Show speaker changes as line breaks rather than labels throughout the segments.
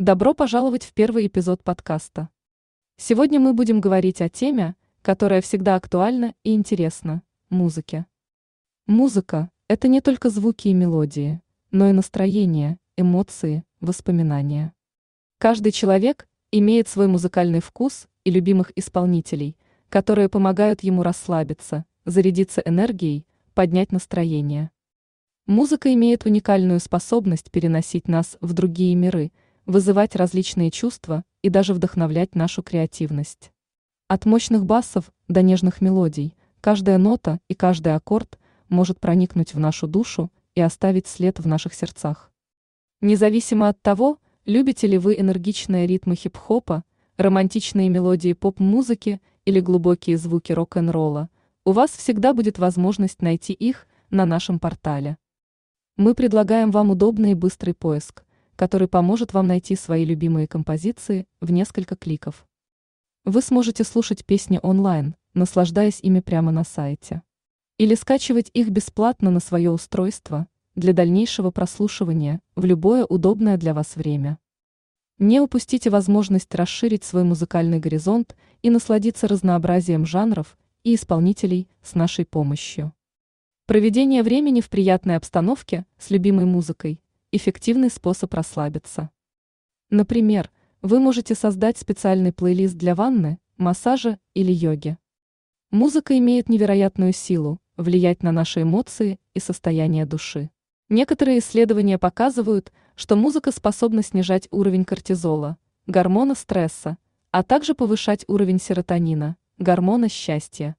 Добро пожаловать в первый эпизод подкаста. Сегодня мы будем говорить о теме, которая всегда актуальна и интересна – музыке. Музыка – это не только звуки и мелодии, но и настроение, эмоции, воспоминания. Каждый человек имеет свой музыкальный вкус и любимых исполнителей, которые помогают ему расслабиться, зарядиться энергией, поднять настроение. Музыка имеет уникальную способность переносить нас в другие миры, вызывать различные чувства и даже вдохновлять нашу креативность. От мощных басов до нежных мелодий, каждая нота и каждый аккорд может проникнуть в нашу душу и оставить след в наших сердцах. Независимо от того, любите ли вы энергичные ритмы хип-хопа, романтичные мелодии поп-музыки или глубокие звуки рок-н-ролла, у вас всегда будет возможность найти их на нашем портале. Мы предлагаем вам удобный и быстрый поиск, который поможет вам найти свои любимые композиции в несколько кликов. Вы сможете слушать песни онлайн, наслаждаясь ими прямо на сайте. Или скачивать их бесплатно на свое устройство для дальнейшего прослушивания в любое удобное для вас время. Не упустите возможность расширить свой музыкальный горизонт и насладиться разнообразием жанров и исполнителей с нашей помощью. Проведение времени в приятной обстановке с любимой музыкой – эффективный способ расслабиться. Например, вы можете создать специальный плейлист для ванны, массажа или йоги. Музыка имеет невероятную силу влиять на наши эмоции и состояние души. Некоторые исследования показывают, что музыка способна снижать уровень кортизола, гормона стресса, а также повышать уровень серотонина, гормона счастья.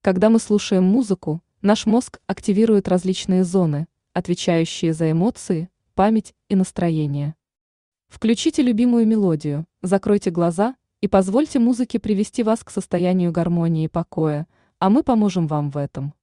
Когда мы слушаем музыку, Наш мозг активирует различные зоны, отвечающие за эмоции, память и настроение. Включите любимую мелодию, закройте глаза и позвольте музыке привести вас к состоянию гармонии и покоя, а мы поможем вам в этом.